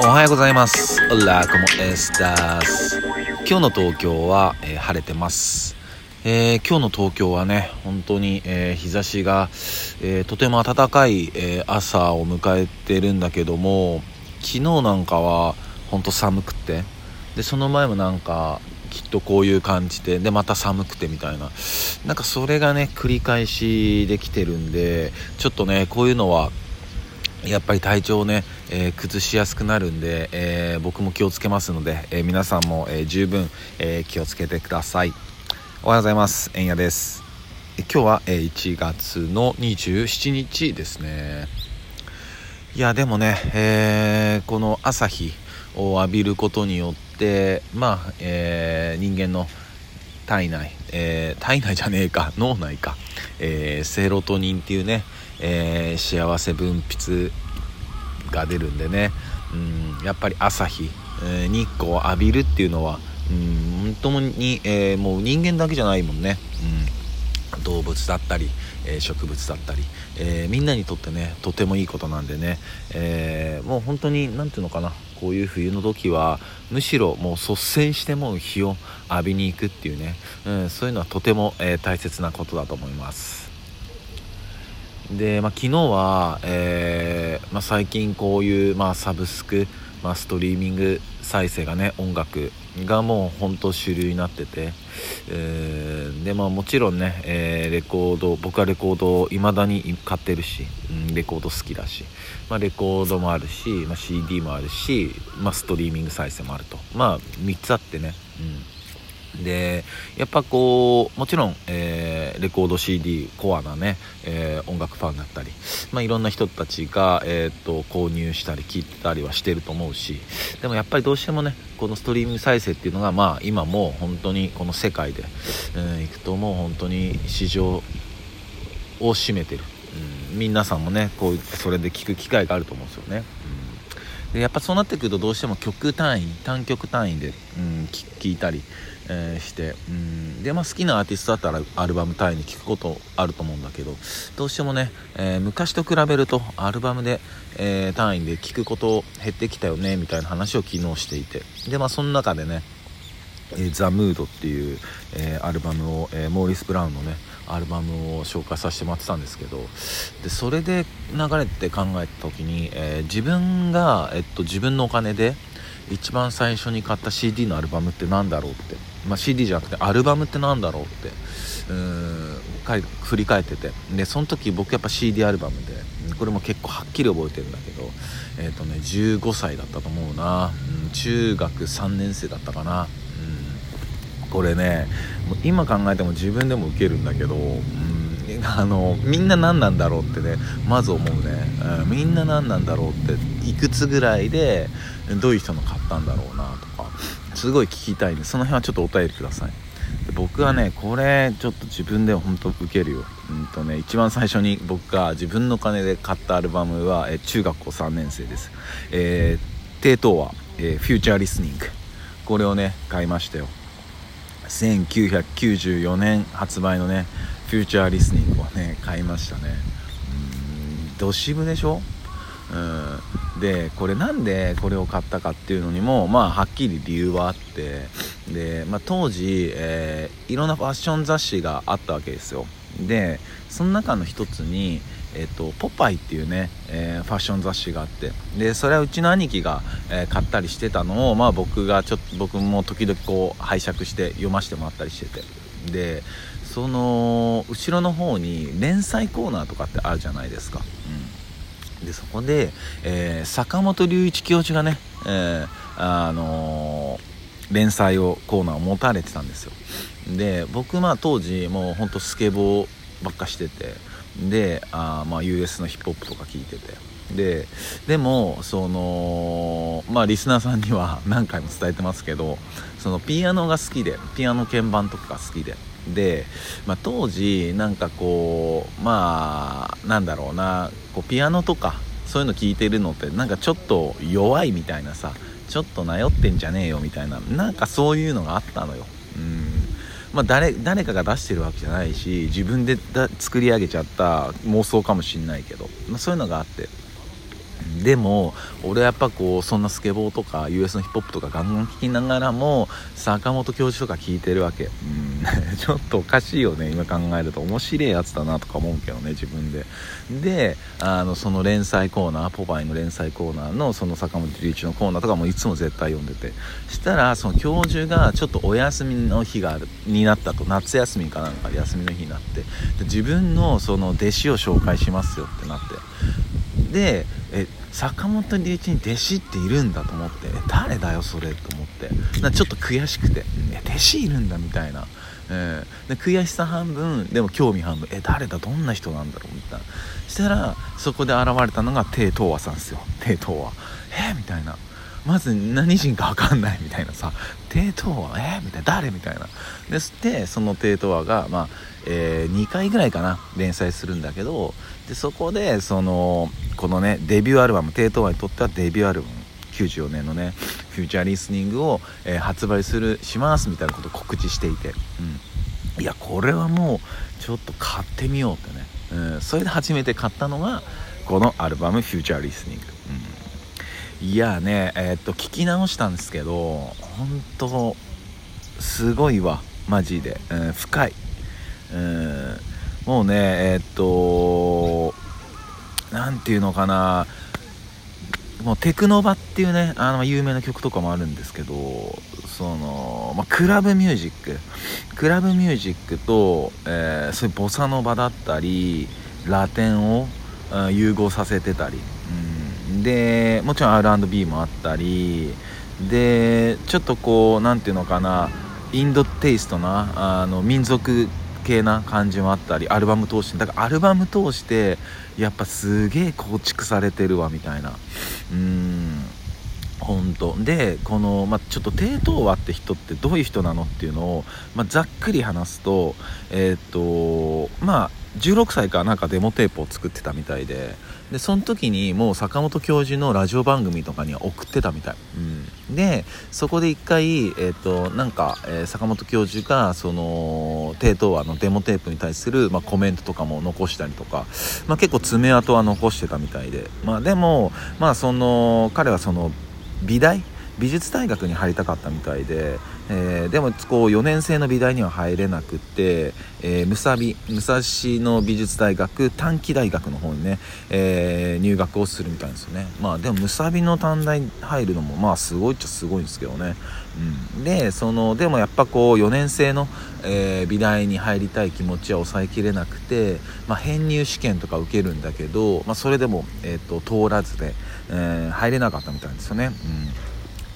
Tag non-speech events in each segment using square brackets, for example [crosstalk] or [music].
おはようございます。オラコモエスタス今日の東京は、えー、晴れてます、えー、今日の東京はね本当に、えー、日差しが、えとても暖かい、え朝を迎えてるんだけども昨日なんかは本当寒くてでその前もなんかきっとこういう感じででまた寒くてみたいな。なんかそれがね繰り返しできてるんでちょっとねこういうのはやっぱり体調をね、えー、崩しやすくなるんで、えー、僕も気をつけますので、えー、皆さんも、え十分、え気をつけてください。おはようございます。えんやです。今日は、え1月の27日ですね。いやでもね、えこの朝日を浴びることによってまあ、え人間の体内、え体内じゃねえか脳内か、えセロトニンっていうねえー、幸せ分泌が出るんでね、うん、やっぱり朝日、えー、日光を浴びるっていうのは、うん、本当に、えー、もう人間だけじゃないもんね、うん、動物だったり、え植物だったり、えみんなにとってねとてもいいことなんでね、えもう本当に何ていうのかな。こういう冬の時はむしろもう率先しても日を浴びに行くっていうね、うん、そういうのはとても、え大切なことだと思います。で、まあ、昨日は、えー、まあ、最近こういう、まあ、サブスク、まあ、ストリーミング再生がね音楽がもう本当主流になってて、えー、でまあもちろんね、えー、レコード僕はレコードを未だに買ってるし、うん、レコード好きだし、まあ、レコードもあるし、まあ、CD もあるし、まあ、ストリーミング再生もあると。まあ3つあってね、うん。でやっぱこうもちろん、えー、レコード CD コアなね、えー、音楽ファンだったり、まあ、いろんな人たちが、えーと、購入したり聴いたりはしてると思うしでもやっぱりどうしてもねこのストリーミング再生っていうのが、まあ、今もう本当にこの世界で、えー、いくともう本当に市場を占めてる、うん、皆さんもねこうそれで聴く機会があると思うんですよね。でやっぱそうなってくるとどうしても曲単位単曲単位で、うん、聴いたりえー、してうんで、まあ、好きなアーティストだったらアルバム単位に聴くことあると思うんだけどどうしてもね、えー、昔と比べるとアルバムで、えー、単位で聴くこと減ってきたよねみたいな話を昨日していて。でまあその中でね「えザ・ムードっていう、えアルバムを、えモーリス・ブラウンのねアルバムを紹介させてもらってたんですけどでそれで流れて考えた時に、え自分が、えっと、自分のお金で一番最初に買った CD のアルバムって何だろうってまあ、CD じゃなくてアルバムって何だろうってうーん振り返っててでその時僕やっぱ CD アルバムでこれも結構はっきり覚えてるんだけどえっ、ー、とね15歳だったと思うな、うん、中学3年生だったかな、これね今考えても自分でもウケるんだけど、うんあのみんな何なんだろうってねまず思うね、うん、みんな何なんだろうっていくつぐらいでどういう人の買ったんだろうなとかすごい聞きたいんでその辺はちょっとお便りください。で僕はねこれちょっと自分では本当受けるよ。うんとね一番最初に僕が自分の金で買ったアルバムは、え中学校3年生です。えー、低等は、えー、フューチャーリスニングこれをね買いましたよ1994年発売のねフューチャーリスニングをね買いましたね。うんどしぶでしょ？うん、でこれなんでこれを買ったかっていうのにもまあはっきり理由はあって。で、まあ、当時、えー、いろんなファッション雑誌があったわけですよ。でその中の一つにえっと、ポパイっていうね、えー、ファッション雑誌があってでそれはうちの兄貴が、えー、買ったりしてたのを、まあ、僕がちょっと僕も時々こう拝借して読ませてもらったりしてて。でその後ろの方に連載コーナーとかってあるじゃないですか、うん、でそこで、えー、坂本龍一教授がね、えあの連載をコーナーを持たれてたんですよ。で僕まあ当時もうほんとスケボーばっかしててであまあ US のヒップホップとか聞いてて。ででもそのまあリスナーさんには [laughs] 何回も伝えてますけどそのピアノが好きでピアノ鍵盤とかが好きで。で、まあ、当時なんかこうまあなんだろうなこうピアノとかそういうの聞いてるのってなんかちょっと弱いみたいなさちょっとなよってんじゃねえよみたいななんかそういうのがあったのよ。まあ誰、誰かが出してるわけじゃないし自分で作り上げちゃった妄想かもしんないけど、まあ、そういうのがあって。でも俺やっぱこうそんなスケボーとか US のヒップホップとかガンガン聴きながらも坂本教授とか聞いてるわけ。うん。[laughs] ちょっとおかしいよね今考えると。面白いやつだなとか思うけどね自分で。であのその連載コーナーポパイの連載コーナーのその坂本龍一のコーナーとかもいつも絶対読んでて。したらその教授がちょっとお休みの日があるになったと夏休みかなんか休みの日になって。で自分のその弟子を紹介しますよってなって。でえ坂本龍一に弟子っているんだと思って。誰だよそれと思って。なちょっと悔しくて。弟子いるんだみたいな、えー、で悔しさ半分でも興味半分。え誰だどんな人なんだろうみたいな。したらそこで現れたのが帝東和さんですよ。帝東和えー、みたいな。まず何人か分かんないみたいなさ帝東和えー、みたいな誰みたいな。でしてその帝東和がまあえー、2回ぐらいかな連載するんだけどでそこでそのこのねデビューアルバム帝東和にとってはデビューアルバム。94年のねフューチャーリスニングを、えー、発売するしますみたいなことを告知していて、うん、いやこれはもうちょっと買ってみようってね、うん、それで初めて買ったのがこのアルバム「フューチャーリスニング」、いやねえー、っと聞き直したんですけど本当すごいわマジで、うん、深い。うんもうねえー、っと何ていうのかな。もうテクノバっていうねあの有名な曲とかもあるんですけどその、まあ、クラブミュージック。クラブミュージックと、えー、そういうボサノバだったりラテンを、うん、融合させてたり、うん、でもちろん R&B もあったりでちょっとこう何ていうのかなインドテイストなあの民族系な感じもあったりアルバム通して。だからアルバム通してやっぱすげえ構築されてるわみたいな。うーん本当でこの、まあ、ちょっと低等和って人ってどういう人なのっていうのを、まあ、ざっくり話すとえっ、とまあ16歳からなんかデモテープを作ってたみたいででその時にもう坂本教授のラジオ番組とかには送ってたみたい、うん、でそこで一回、えーと、なんか、えー、坂本教授がその低等話のデモテープに対する、まあ、コメントとかも残したりとか、まあ、結構爪痕は残してたみたいで、まあ、でも、まあ、その彼はその美大？美術大学に入りたかったみたいで、えー、でもこう4年生の美大には入れなくて、えー、武蔵武蔵野美術大学短期大学の方にね、えー、入学をするみたいですよね。まあでも武蔵野短大入るのもまあすごいっちゃすごいんですけどね、うん、でそのでもやっぱこう4年生の、えー、美大に入りたい気持ちは抑えきれなくて、まあ、編入試験とか受けるんだけど、まあ、それでも、えーと、通らずで、えー、入れなかったみたいですよね、うん。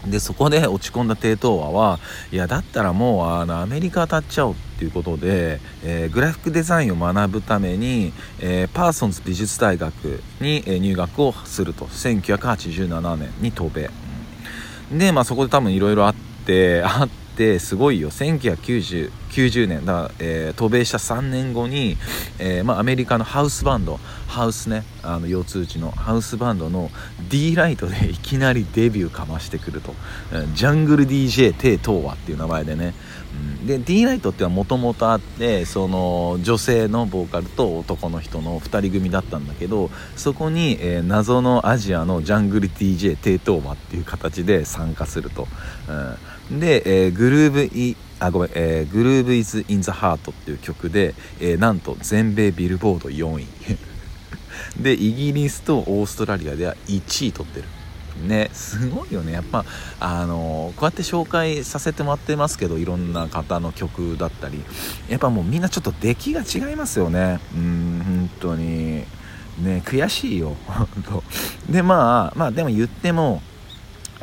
でそこで [laughs] 落ち込んだ低等和はいやだったらもうあのアメリカ当たっちゃおうっていうことで、えー、グラフィックデザインを学ぶために、えー、パーソンズ美術大学に、え入学をすると。1987年に渡米、でまあそこで多分いろいろあってあってすごいよ。1990 90年。だ、えー、渡米した3年後に、えー、まあ、アメリカのハウスバンド。ハウスね。あの腰痛打ちのハウスバンドの D ライトで [laughs] いきなりデビューかましてくると、ジャングル DJ テイトーワっていう名前でね、うん、で D ライトってはもともとあってその女性のボーカルと男の人の2人組だったんだけどそこに、えー、謎のアジアのジャングル DJ テイトーワっていう形で参加すると、うん、で、えー、グルーブイあごめん、えー、グルーブイズ・イン・ザ・ハートっていう曲で、えー、なんと全米ビルボード4位。[laughs] でイギリスとオーストラリアでは1位取ってる。ねすごいよね。やっぱあのこうやって紹介させてもらってますけどいろんな方の曲だったり。やっぱもうみんなちょっと出来が違いますよね。うん本当に。ね悔しいよ。[laughs] でまあまあでも言っても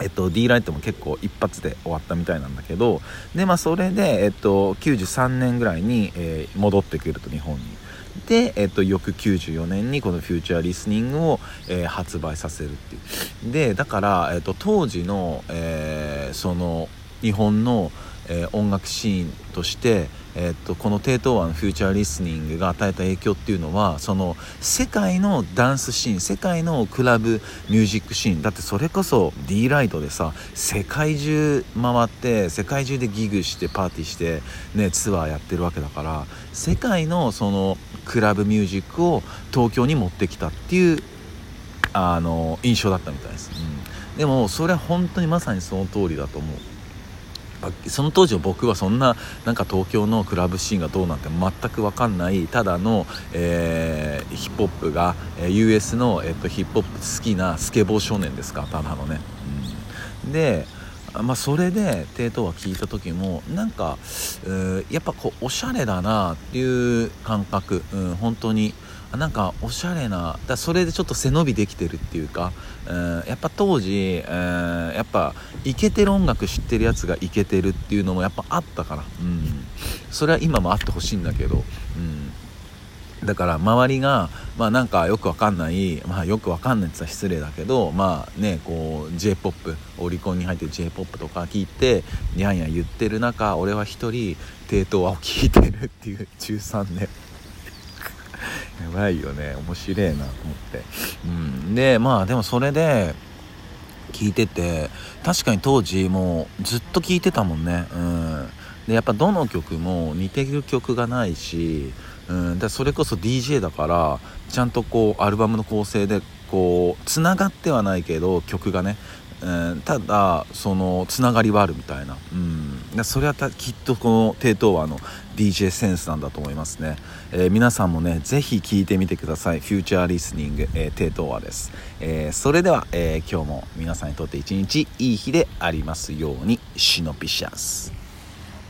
えっと、D ライトも結構一発で終わったみたいなんだけどで、まあ、それで、えっと、93年ぐらいに、えー、戻ってくると日本に。で、えっと、翌94年にこの「フューチャーリスニングを」えー、発売させるっていう。でだから、えっと、当時の、えー、その日本の、え、音楽シーンとしてえ、っとこの低等和のフューチャーリスニングが与えた影響っていうのはその世界のダンスシーン世界のクラブミュージックシーンだってそれこそ D ライトでさ世界中回って世界中でギグしてパーティーして、ね、ツアーやってるわけだから世界のそのクラブミュージックを東京に持ってきたっていうあの印象だったみたいです、うん、でもそれは本当にまさにその通りだと思う。その当時の僕はそんななんか東京のクラブシーンがどうなんて全く分かんないただの、えー、ヒップホップが、US の、えーと、ヒップホップ好きなスケボー少年ですかただのね、うん、でまあ、それで帝東は聞いた時もなんかやっぱこうおしゃれだなっていう感覚、うん、本当になんかおしゃれなだそれでちょっと背伸びできてるっていうか、うん、やっぱ当時、えー、やっぱイケてる音楽知ってるやつがイケてるっていうのもやっぱあったから、うん、それは今もあってほしいんだけど、うん、だから周りがまあなんかよくわかんないまあよくわかんないって言ったら失礼だけどまあねこう j p o p オリコンに入ってる j p o p とか聞いてニャンニャン言ってる中俺は一人低等を聞いてるっていう13年やばいよね。面白いなと思って。うん。でまあでもそれで聞いてて確かに当時もうずっと聴いてたもんね。うん。でやっぱどの曲も似てる曲がないし、うん、でそれこそ DJ だからちゃんとこうアルバムの構成でこうつながってはないけど曲がね。えー、ただそのつながりはあるみたいな、うん、それはきっとこの低等話の DJ センスなんだと思いますね、えー、皆さんもねぜひ聴いてみてください。フューチャーリスニング、えー、低等話です、えー、それでは、え今日も皆さんにとって一日いい日でありますように。シノピシャス。